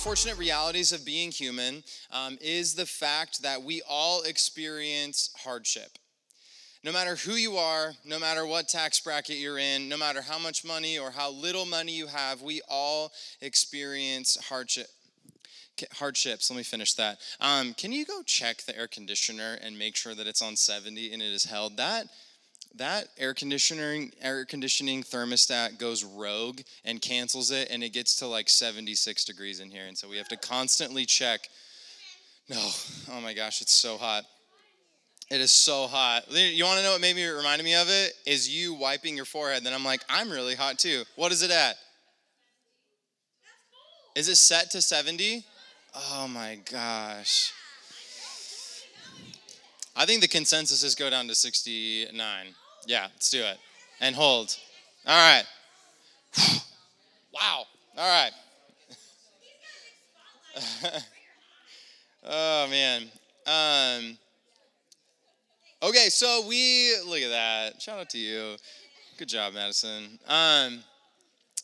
Unfortunate realities of being human um, is the fact that we all experience hardship. No matter who you are, no matter what tax bracket you're in, no matter how much money or how little money you have, we all experience hardship. Hardships. Let me finish that. Um, can you go check the air conditioner and make sure that it's on 70 and it is held? That that air conditioning air conditioning thermostat goes rogue and cancels it and it gets to like 76 degrees in here and so we have to constantly check. No. Oh my gosh it's so hot. It is so hot. You want to know what maybe it reminded me of it? Is you wiping your forehead then i'm like i'm really hot too. What is it at? Is it set to 70 oh my gosh. I think the consensus is go down to 69. Yeah, let's do it. And hold. All right. wow. All right. oh man. Um, okay, so we look at that. Shout out to you. Good job, Madison. Um,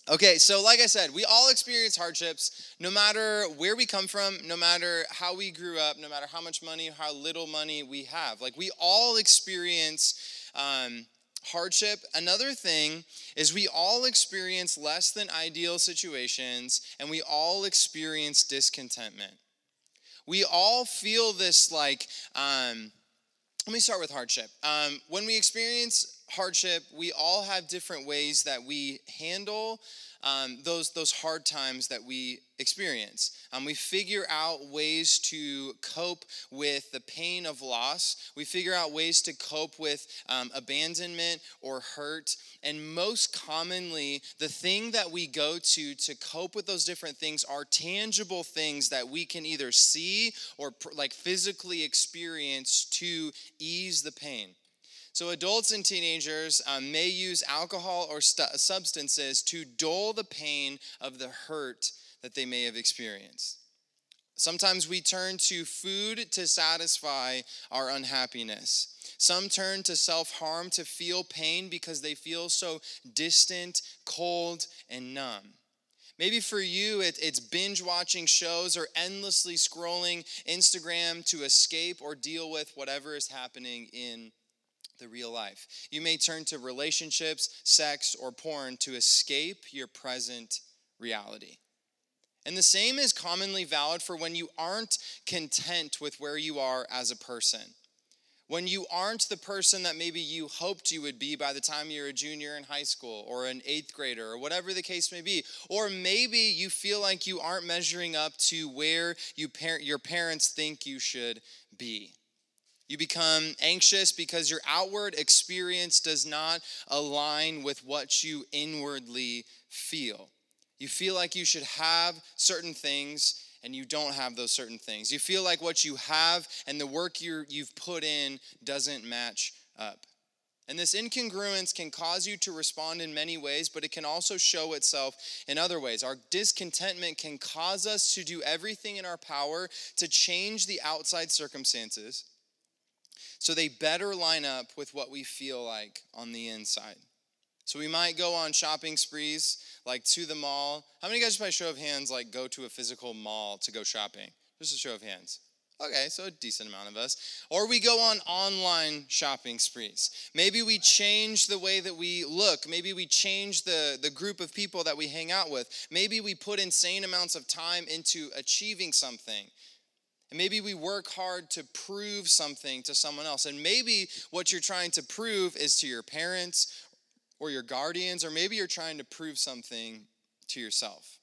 Okay, so like I said, we all experience hardships no matter where we come from, no matter how we grew up, no matter how much money, how little money we have. Like we all experience um, hardship. Another thing is we all experience less than ideal situations and we all experience discontentment. We all feel this like, um, let me start with hardship. Um, when we experience hardship, we all have different ways that we handle um, those, those hard times that we experience. Um, we figure out ways to cope with the pain of loss. We figure out ways to cope with um, abandonment or hurt. And most commonly, the thing that we go to to cope with those different things are tangible things that we can either see or like physically experience to ease the pain. So, adults and teenagers um, may use alcohol or st- substances to dull the pain of the hurt that they may have experienced. Sometimes we turn to food to satisfy our unhappiness. Some turn to self harm to feel pain because they feel so distant, cold, and numb. Maybe for you, it, it's binge watching shows or endlessly scrolling Instagram to escape or deal with whatever is happening in the real life. You may turn to relationships, sex, or porn to escape your present reality. And the same is commonly valid for when you aren't content with where you are as a person. When you aren't the person that maybe you hoped you would be by the time you're a junior in high school or an eighth grader or whatever the case may be. Or maybe you feel like you aren't measuring up to where you par- your parents think you should be. You become anxious because your outward experience does not align with what you inwardly feel. You feel like you should have certain things and you don't have those certain things. You feel like what you have and the work you have put in doesn't match up. And this incongruence can cause you to respond in many ways, but it can also show itself in other ways. Our discontentment can cause us to do everything in our power to change the outside circumstances so they better line up with what we feel like on the inside. So we might go on shopping sprees, like to the mall. How many guys, by show of hands, like go to a physical mall to go shopping? Just a show of hands. Okay, so a decent amount of us. Or we go on online shopping sprees. Maybe we change the way that we look. Maybe we change the, the group of people that we hang out with. Maybe we put insane amounts of time into achieving something. And maybe we work hard to prove something to someone else. And maybe what you're trying to prove is to your parents or your guardians, or maybe you're trying to prove something to yourself.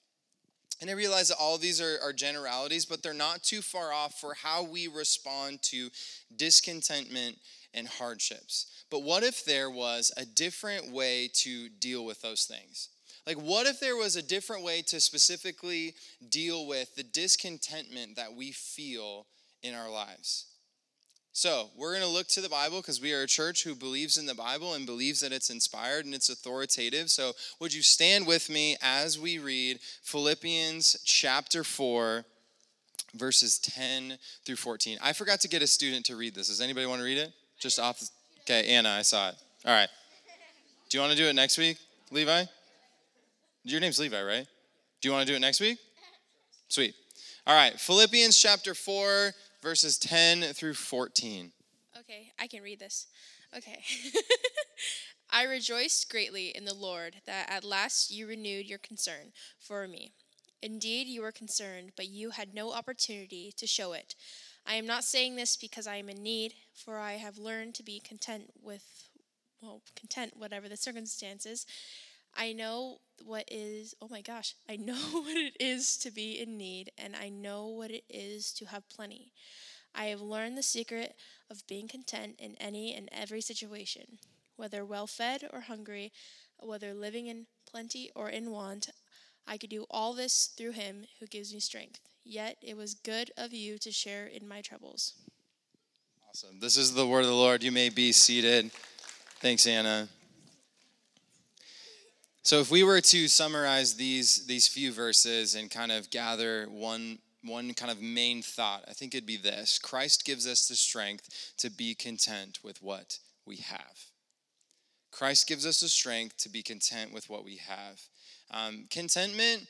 And I realize that all these are, are generalities, but they're not too far off for how we respond to discontentment and hardships. But what if there was a different way to deal with those things? Like, what if there was a different way to specifically deal with the discontentment that we feel in our lives? So, we're going to look to the Bible because we are a church who believes in the Bible and believes that it's inspired and it's authoritative. So, would you stand with me as we read Philippians chapter 4, verses 10 through 14? I forgot to get a student to read this. Does anybody want to read it? Just off. The, okay, Anna, I saw it. All right. Do you want to do it next week, Levi? Your name's Levi, right? Do you want to do it next week? Sweet. All right, Philippians chapter 4, verses 10 through 14. Okay, I can read this. Okay. I rejoiced greatly in the Lord that at last you renewed your concern for me. Indeed, you were concerned, but you had no opportunity to show it. I am not saying this because I am in need, for I have learned to be content with, well, content whatever the circumstances. I know what is, oh my gosh, I know what it is to be in need, and I know what it is to have plenty. I have learned the secret of being content in any and every situation whether well fed or hungry, whether living in plenty or in want. I could do all this through him who gives me strength. Yet it was good of you to share in my troubles. Awesome. This is the word of the Lord. You may be seated. Thanks, Anna. So if we were to summarize these these few verses and kind of gather one one kind of main thought, I think it'd be this. Christ gives us the strength to be content with what we have. Christ gives us the strength to be content with what we have. Um, contentment,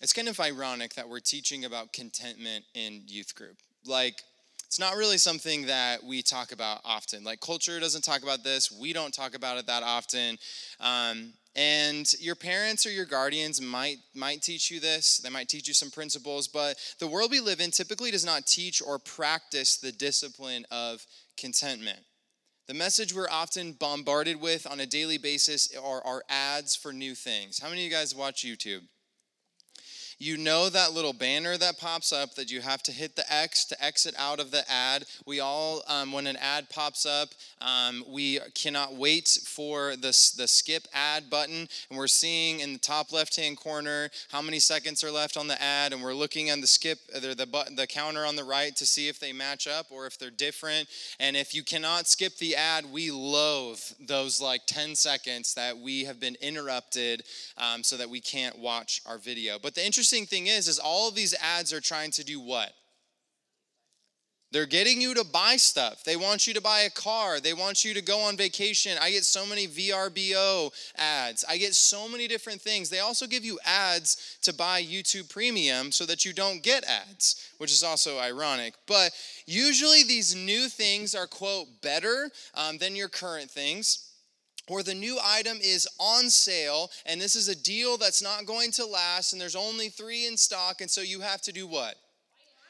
it's kind of ironic that we're teaching about contentment in youth group. Like, it's not really something that we talk about often. Like, culture doesn't talk about this, we don't talk about it that often. Um, and your parents or your guardians might might teach you this they might teach you some principles but the world we live in typically does not teach or practice the discipline of contentment the message we're often bombarded with on a daily basis are, are ads for new things. How many of you guys watch YouTube? You know that little banner that pops up that you have to hit the X to exit out of the ad. We all, um, when an ad pops up, um, we cannot wait for the, the skip ad button. And we're seeing in the top left hand corner how many seconds are left on the ad. And we're looking at the skip, uh, the, button, the counter on the right to see if they match up or if they're different. And if you cannot skip the ad, we loathe those like 10 seconds that we have been interrupted um, so that we can't watch our video. But the interesting interesting thing is, is all of these ads are trying to do what? They're getting you to buy stuff. They want you to buy a car. They want you to go on vacation. I get so many VRBO ads. I get so many different things. They also give you ads to buy YouTube Premium so that you don't get ads, which is also ironic. But usually these new things are, quote, better um, than your current things or the new item is on sale and this is a deal that's not going to last and there's only three in stock and so you have to do what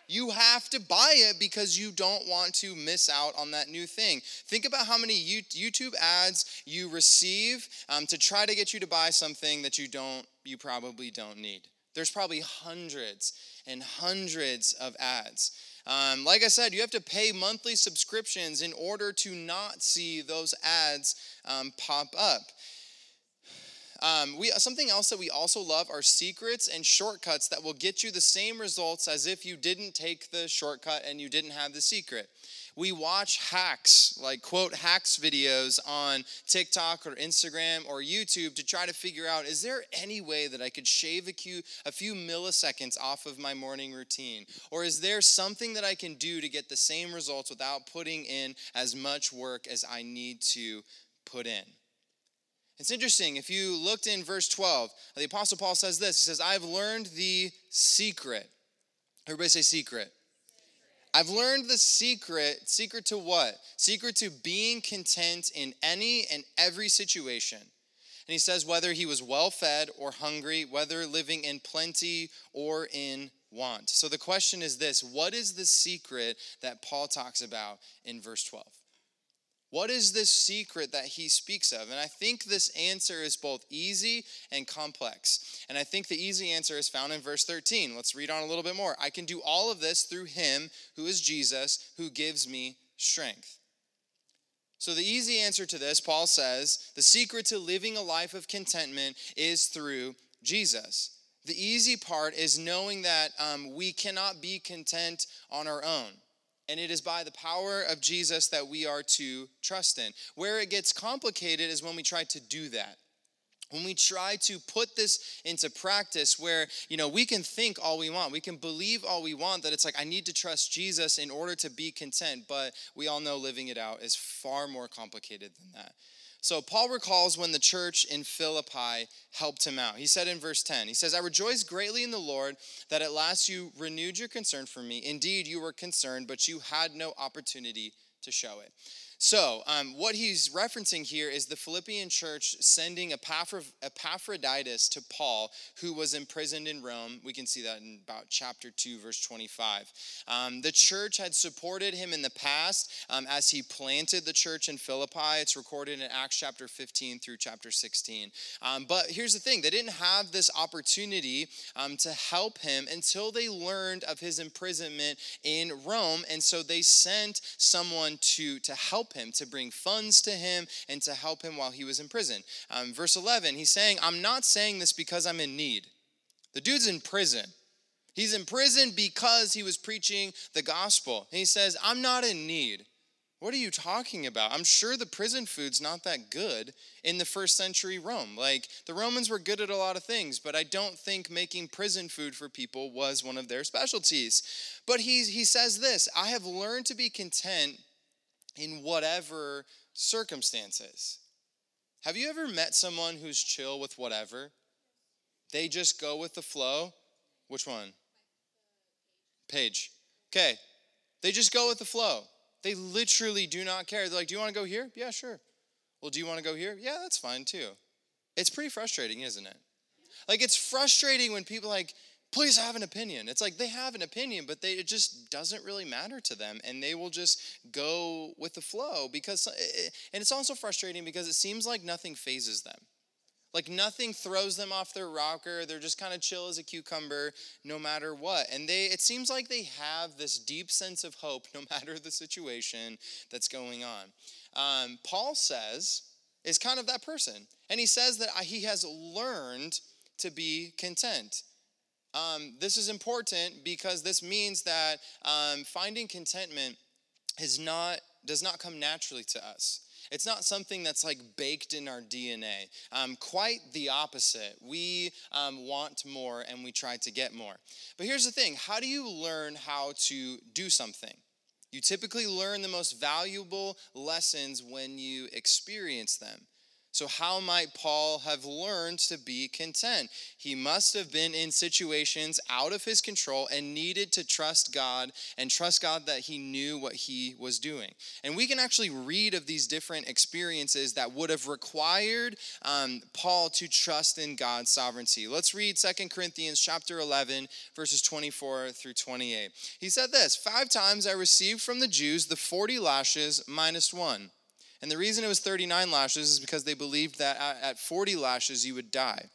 you have to buy it because you don't want to miss out on that new thing. Think about how many YouTube ads you receive um, to try to get you to buy something that you don't, you probably don't need. There's probably hundreds and hundreds of ads. Um, like I said, you have to pay monthly subscriptions in order to not see those ads um, pop up. Um, we, something else that we also love are secrets and shortcuts that will get you the same results as if you didn't take the shortcut and you didn't have the secret we watch hacks, like quote hacks videos on TikTok or Instagram or YouTube to try to figure out is there any way that I could shave a few, a few milliseconds off of my morning routine? Or is there something that I can do to get the same results without putting in as much work as I need to put in? It's interesting. If you looked in verse 12, the Apostle Paul says this He says, I've learned the secret. Everybody say secret. I've learned the secret. Secret to what? Secret to being content in any and every situation. And he says, whether he was well fed or hungry, whether living in plenty or in want. So the question is this what is the secret that Paul talks about in verse 12? What is this secret that he speaks of? And I think this answer is both easy and complex. And I think the easy answer is found in verse 13. Let's read on a little bit more. I can do all of this through him who is Jesus, who gives me strength. So, the easy answer to this, Paul says, the secret to living a life of contentment is through Jesus. The easy part is knowing that um, we cannot be content on our own. And it is by the power of Jesus that we are to trust in. Where it gets complicated is when we try to do that. When we try to put this into practice where, you know, we can think all we want, we can believe all we want that it's like I need to trust Jesus in order to be content, but we all know living it out is far more complicated than that. So Paul recalls when the church in Philippi helped him out. He said in verse 10, he says, I rejoice greatly in the Lord that at last you renewed your concern for me. Indeed, you were concerned, but you had no opportunity to show it. So, um, what he's referencing here is the Philippian church sending Epaphroditus to Paul, who was imprisoned in Rome. We can see that in about chapter 2, verse 25. Um, the church had supported him in the past um, as he planted the church in Philippi. It's recorded in Acts chapter 15 through chapter 16. Um, but here's the thing they didn't have this opportunity um, to help him until they learned of his imprisonment in Rome. And so they sent someone to, to help help him, to bring funds to him, and to help him while he was in prison. Um, verse 11, he's saying, I'm not saying this because I'm in need. The dude's in prison. He's in prison because he was preaching the gospel. And he says, I'm not in need. What are you talking about? I'm sure the prison food's not that good in the first century Rome. Like, the Romans were good at a lot of things, but I don't think making prison food for people was one of their specialties. But he, he says this I have learned to be content in whatever circumstances. Have you ever met someone who's chill with whatever? They just go with the flow? Which one? Page. Okay. They just go with the flow. They literally do not care. They're like, Do you want to go here? Yeah, sure. Well, do you want to go here? Yeah, that's fine too. It's pretty frustrating, isn't it? Like, it's frustrating when people like, please have an opinion. It's like they have an opinion, but they, it just doesn't really matter to them. And they will just go with the flow because, and it's also frustrating because it seems like nothing fazes them. Like nothing throws them off their rocker. They're just kind of chill as a cucumber no matter what. And they it seems like they have this deep sense of hope no matter the situation that's going on. Um, Paul says is kind of that person. And he says that he has learned to be content. Um, this is important because this means that um, finding contentment is not does not come naturally to us. It's not something that's like baked in our DNA. Um, quite the opposite. We um, want more and we try to get more. But here's the thing how do you learn how to do something? You typically learn the most valuable lessons when you experience them. So, how might Paul have learned to be content? He must have been in situations out of his control and needed to trust God and trust God that he knew what he was doing. And we can actually read of these different experiences that would have required um, Paul to trust in God's sovereignty. Let's read Second Corinthians chapter 11, verses 24 through 28. He said this Five times I received from the Jews the 40 lashes minus one. And the reason it was 39 lashes is because they believed that at 40 lashes you would die.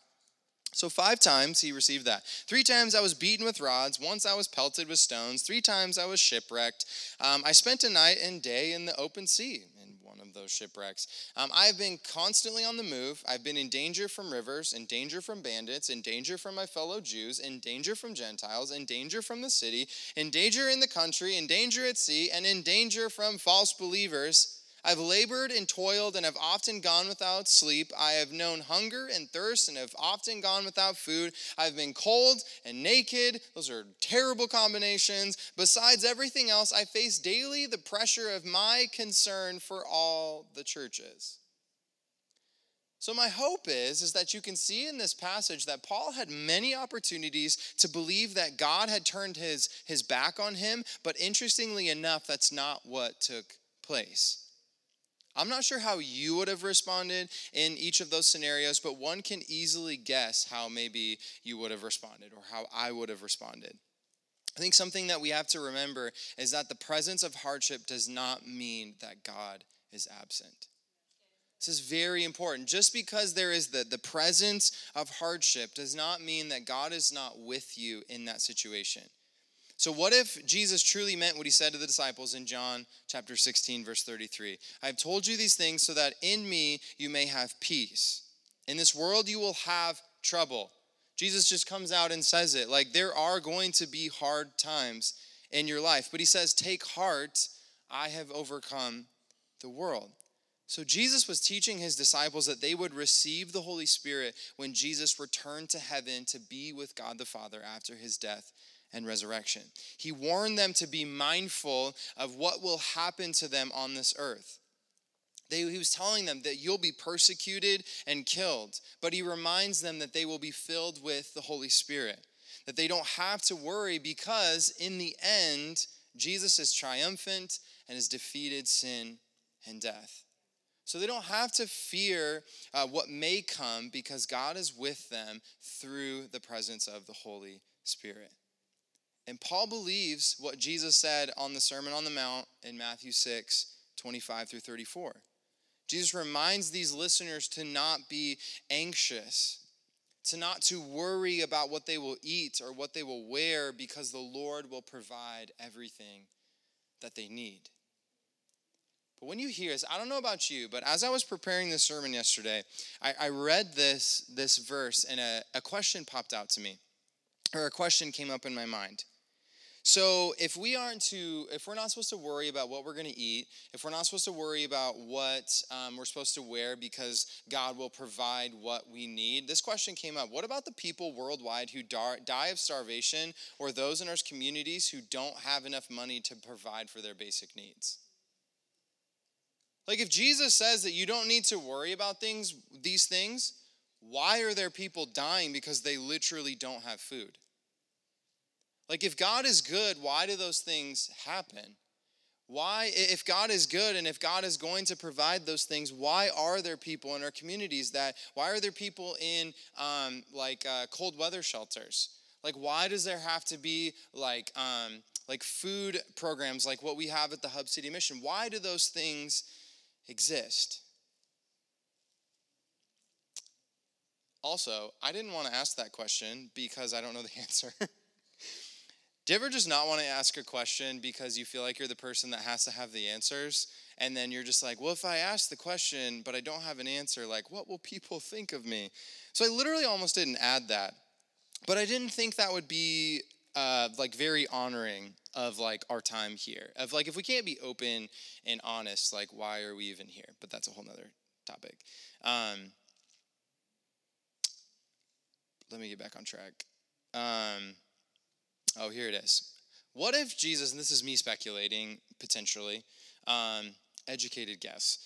So five times he received that. Three times I was beaten with rods. Once I was pelted with stones. Three times I was shipwrecked. Um, I spent a night and day in the open sea in one of those shipwrecks. Um, I have been constantly on the move. I've been in danger from rivers, in danger from bandits, in danger from my fellow Jews, in danger from Gentiles, in danger from the city, in danger in the country, in danger at sea, and in danger from false believers I've labored and toiled and have often gone without sleep. I have known hunger and thirst and have often gone without food. I've been cold and naked. Those are terrible combinations. Besides everything else, I face daily the pressure of my concern for all the churches. So my hope is is that you can see in this passage that Paul had many opportunities to believe that God had turned his his back on him, but interestingly enough that's not what took place. I'm not sure how you would have responded in each of those scenarios, but one can easily guess how maybe you would have responded or how I would have responded. I think something that we have to remember is that the presence of hardship does not mean that God is absent. This is very important. Just because there is the, the presence of hardship does not mean that God is not with you in that situation. So, what if Jesus truly meant what he said to the disciples in John chapter 16, verse 33? I have told you these things so that in me you may have peace. In this world you will have trouble. Jesus just comes out and says it. Like, there are going to be hard times in your life. But he says, Take heart, I have overcome the world. So, Jesus was teaching his disciples that they would receive the Holy Spirit when Jesus returned to heaven to be with God the Father after his death and resurrection. He warned them to be mindful of what will happen to them on this earth. They, he was telling them that you'll be persecuted and killed, but he reminds them that they will be filled with the Holy Spirit, that they don't have to worry because in the end, Jesus is triumphant and has defeated sin and death. So they don't have to fear uh, what may come because God is with them through the presence of the Holy Spirit. And Paul believes what Jesus said on the Sermon on the Mount in Matthew 6 25 through 34. Jesus reminds these listeners to not be anxious, to not to worry about what they will eat or what they will wear because the Lord will provide everything that they need. But when you hear this, I don't know about you, but as I was preparing this sermon yesterday, I, I read this, this verse and a, a question popped out to me, or a question came up in my mind. So if we aren't to, if we're not supposed to worry about what we're going to eat, if we're not supposed to worry about what um, we're supposed to wear because God will provide what we need, this question came up. What about the people worldwide who die of starvation or those in our communities who don't have enough money to provide for their basic needs? Like if Jesus says that you don't need to worry about things, these things, why are there people dying because they literally don't have food? Like, if God is good, why do those things happen? Why, if God is good and if God is going to provide those things, why are there people in our communities that, why are there people in um, like uh, cold weather shelters? Like, why does there have to be like, um, like food programs like what we have at the Hub City Mission? Why do those things exist? Also, I didn't want to ask that question because I don't know the answer. Do you ever just not want to ask a question because you feel like you're the person that has to have the answers? And then you're just like, well, if I ask the question, but I don't have an answer, like, what will people think of me? So I literally almost didn't add that. But I didn't think that would be uh, like very honoring of like our time here. Of like, if we can't be open and honest, like, why are we even here? But that's a whole nother topic. Um, let me get back on track. Um, Oh, here it is. What if Jesus, and this is me speculating potentially, um, educated guess.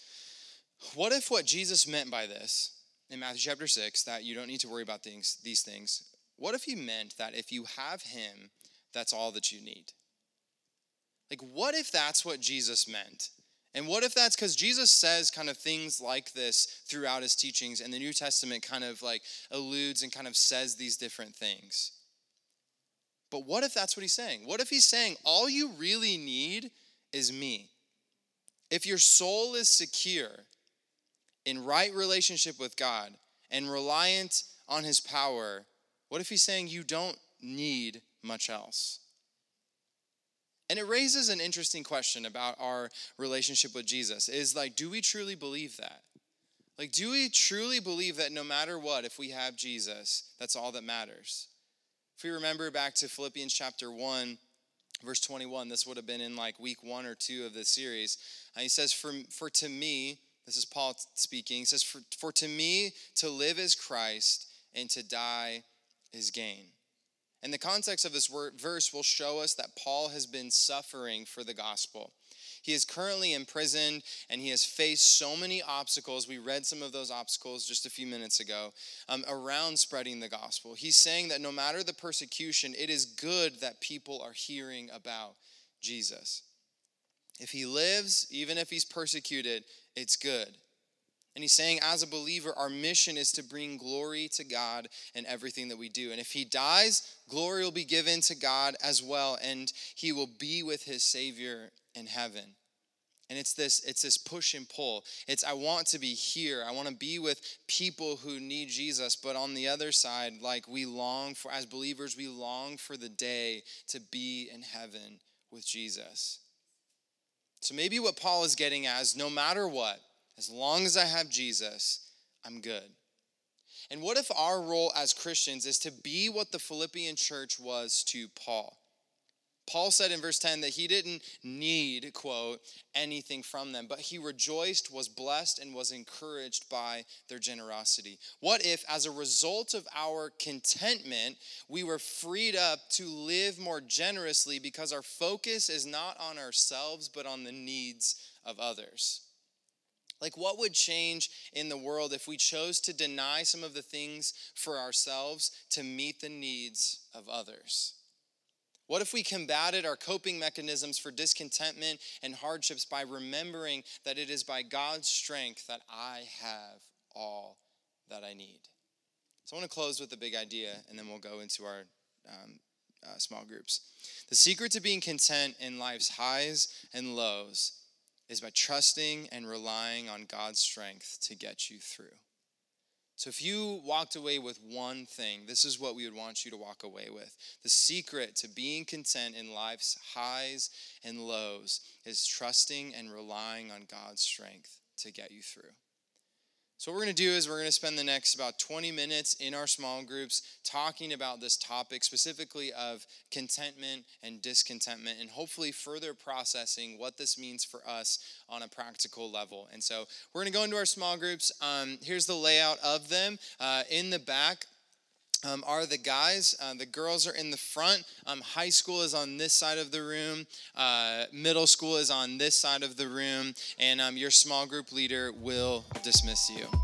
What if what Jesus meant by this in Matthew chapter 6, that you don't need to worry about things, these things, what if he meant that if you have him, that's all that you need? Like, what if that's what Jesus meant? And what if that's because Jesus says kind of things like this throughout his teachings, and the New Testament kind of like alludes and kind of says these different things? But what if that's what he's saying? What if he's saying, all you really need is me? If your soul is secure in right relationship with God and reliant on his power, what if he's saying you don't need much else? And it raises an interesting question about our relationship with Jesus is like, do we truly believe that? Like, do we truly believe that no matter what, if we have Jesus, that's all that matters? If we remember back to Philippians chapter 1, verse 21, this would have been in like week one or two of this series. And he says, For, for to me, this is Paul speaking, he says, for, for to me to live is Christ and to die is gain. And the context of this verse will show us that Paul has been suffering for the gospel. He is currently imprisoned and he has faced so many obstacles. We read some of those obstacles just a few minutes ago um, around spreading the gospel. He's saying that no matter the persecution, it is good that people are hearing about Jesus. If he lives, even if he's persecuted, it's good. And he's saying, as a believer, our mission is to bring glory to God in everything that we do. And if he dies, glory will be given to God as well, and he will be with his Savior in heaven. And it's this it's this push and pull. It's I want to be here. I want to be with people who need Jesus, but on the other side, like we long for as believers, we long for the day to be in heaven with Jesus. So maybe what Paul is getting at is no matter what, as long as I have Jesus, I'm good. And what if our role as Christians is to be what the Philippian church was to Paul? Paul said in verse 10 that he didn't need, quote, anything from them, but he rejoiced, was blessed, and was encouraged by their generosity. What if, as a result of our contentment, we were freed up to live more generously because our focus is not on ourselves, but on the needs of others? Like, what would change in the world if we chose to deny some of the things for ourselves to meet the needs of others? What if we combated our coping mechanisms for discontentment and hardships by remembering that it is by God's strength that I have all that I need? So I want to close with a big idea, and then we'll go into our um, uh, small groups. The secret to being content in life's highs and lows is by trusting and relying on God's strength to get you through. So, if you walked away with one thing, this is what we would want you to walk away with. The secret to being content in life's highs and lows is trusting and relying on God's strength to get you through. So, what we're going to do is we're going to spend the next about 20 minutes in our small groups talking about this topic, specifically of contentment and discontentment, and hopefully further processing what this means for us on a practical level. And so, we're going to go into our small groups. Um, here's the layout of them. Uh, in the back, um, are the guys. Uh, the girls are in the front. Um, high school is on this side of the room. Uh, middle school is on this side of the room. And um, your small group leader will dismiss you.